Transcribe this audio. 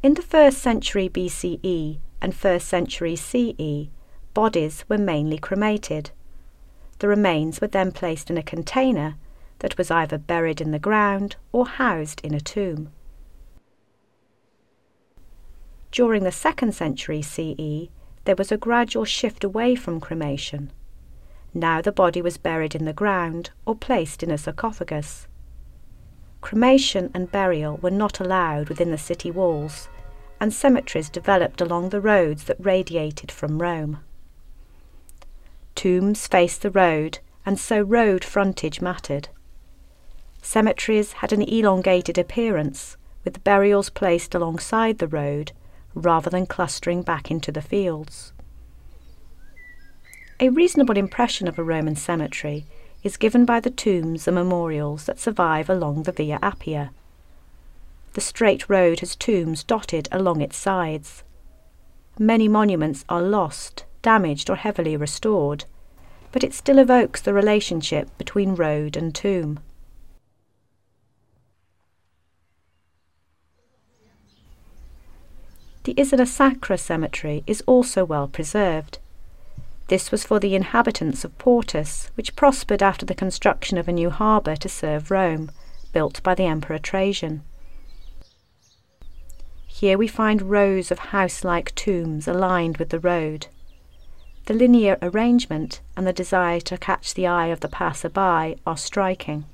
In the 1st century BCE and 1st century CE, bodies were mainly cremated. The remains were then placed in a container that was either buried in the ground or housed in a tomb. During the 2nd century CE, there was a gradual shift away from cremation. Now the body was buried in the ground or placed in a sarcophagus. Cremation and burial were not allowed within the city walls, and cemeteries developed along the roads that radiated from Rome. Tombs faced the road, and so road frontage mattered. Cemeteries had an elongated appearance, with burials placed alongside the road rather than clustering back into the fields. A reasonable impression of a Roman cemetery is given by the tombs and memorials that survive along the Via Appia. The straight road has tombs dotted along its sides. Many monuments are lost, damaged, or heavily restored, but it still evokes the relationship between road and tomb. The Isola Sacra cemetery is also well preserved. This was for the inhabitants of Portus, which prospered after the construction of a new harbour to serve Rome, built by the Emperor Trajan. Here we find rows of house like tombs aligned with the road. The linear arrangement and the desire to catch the eye of the passer by are striking.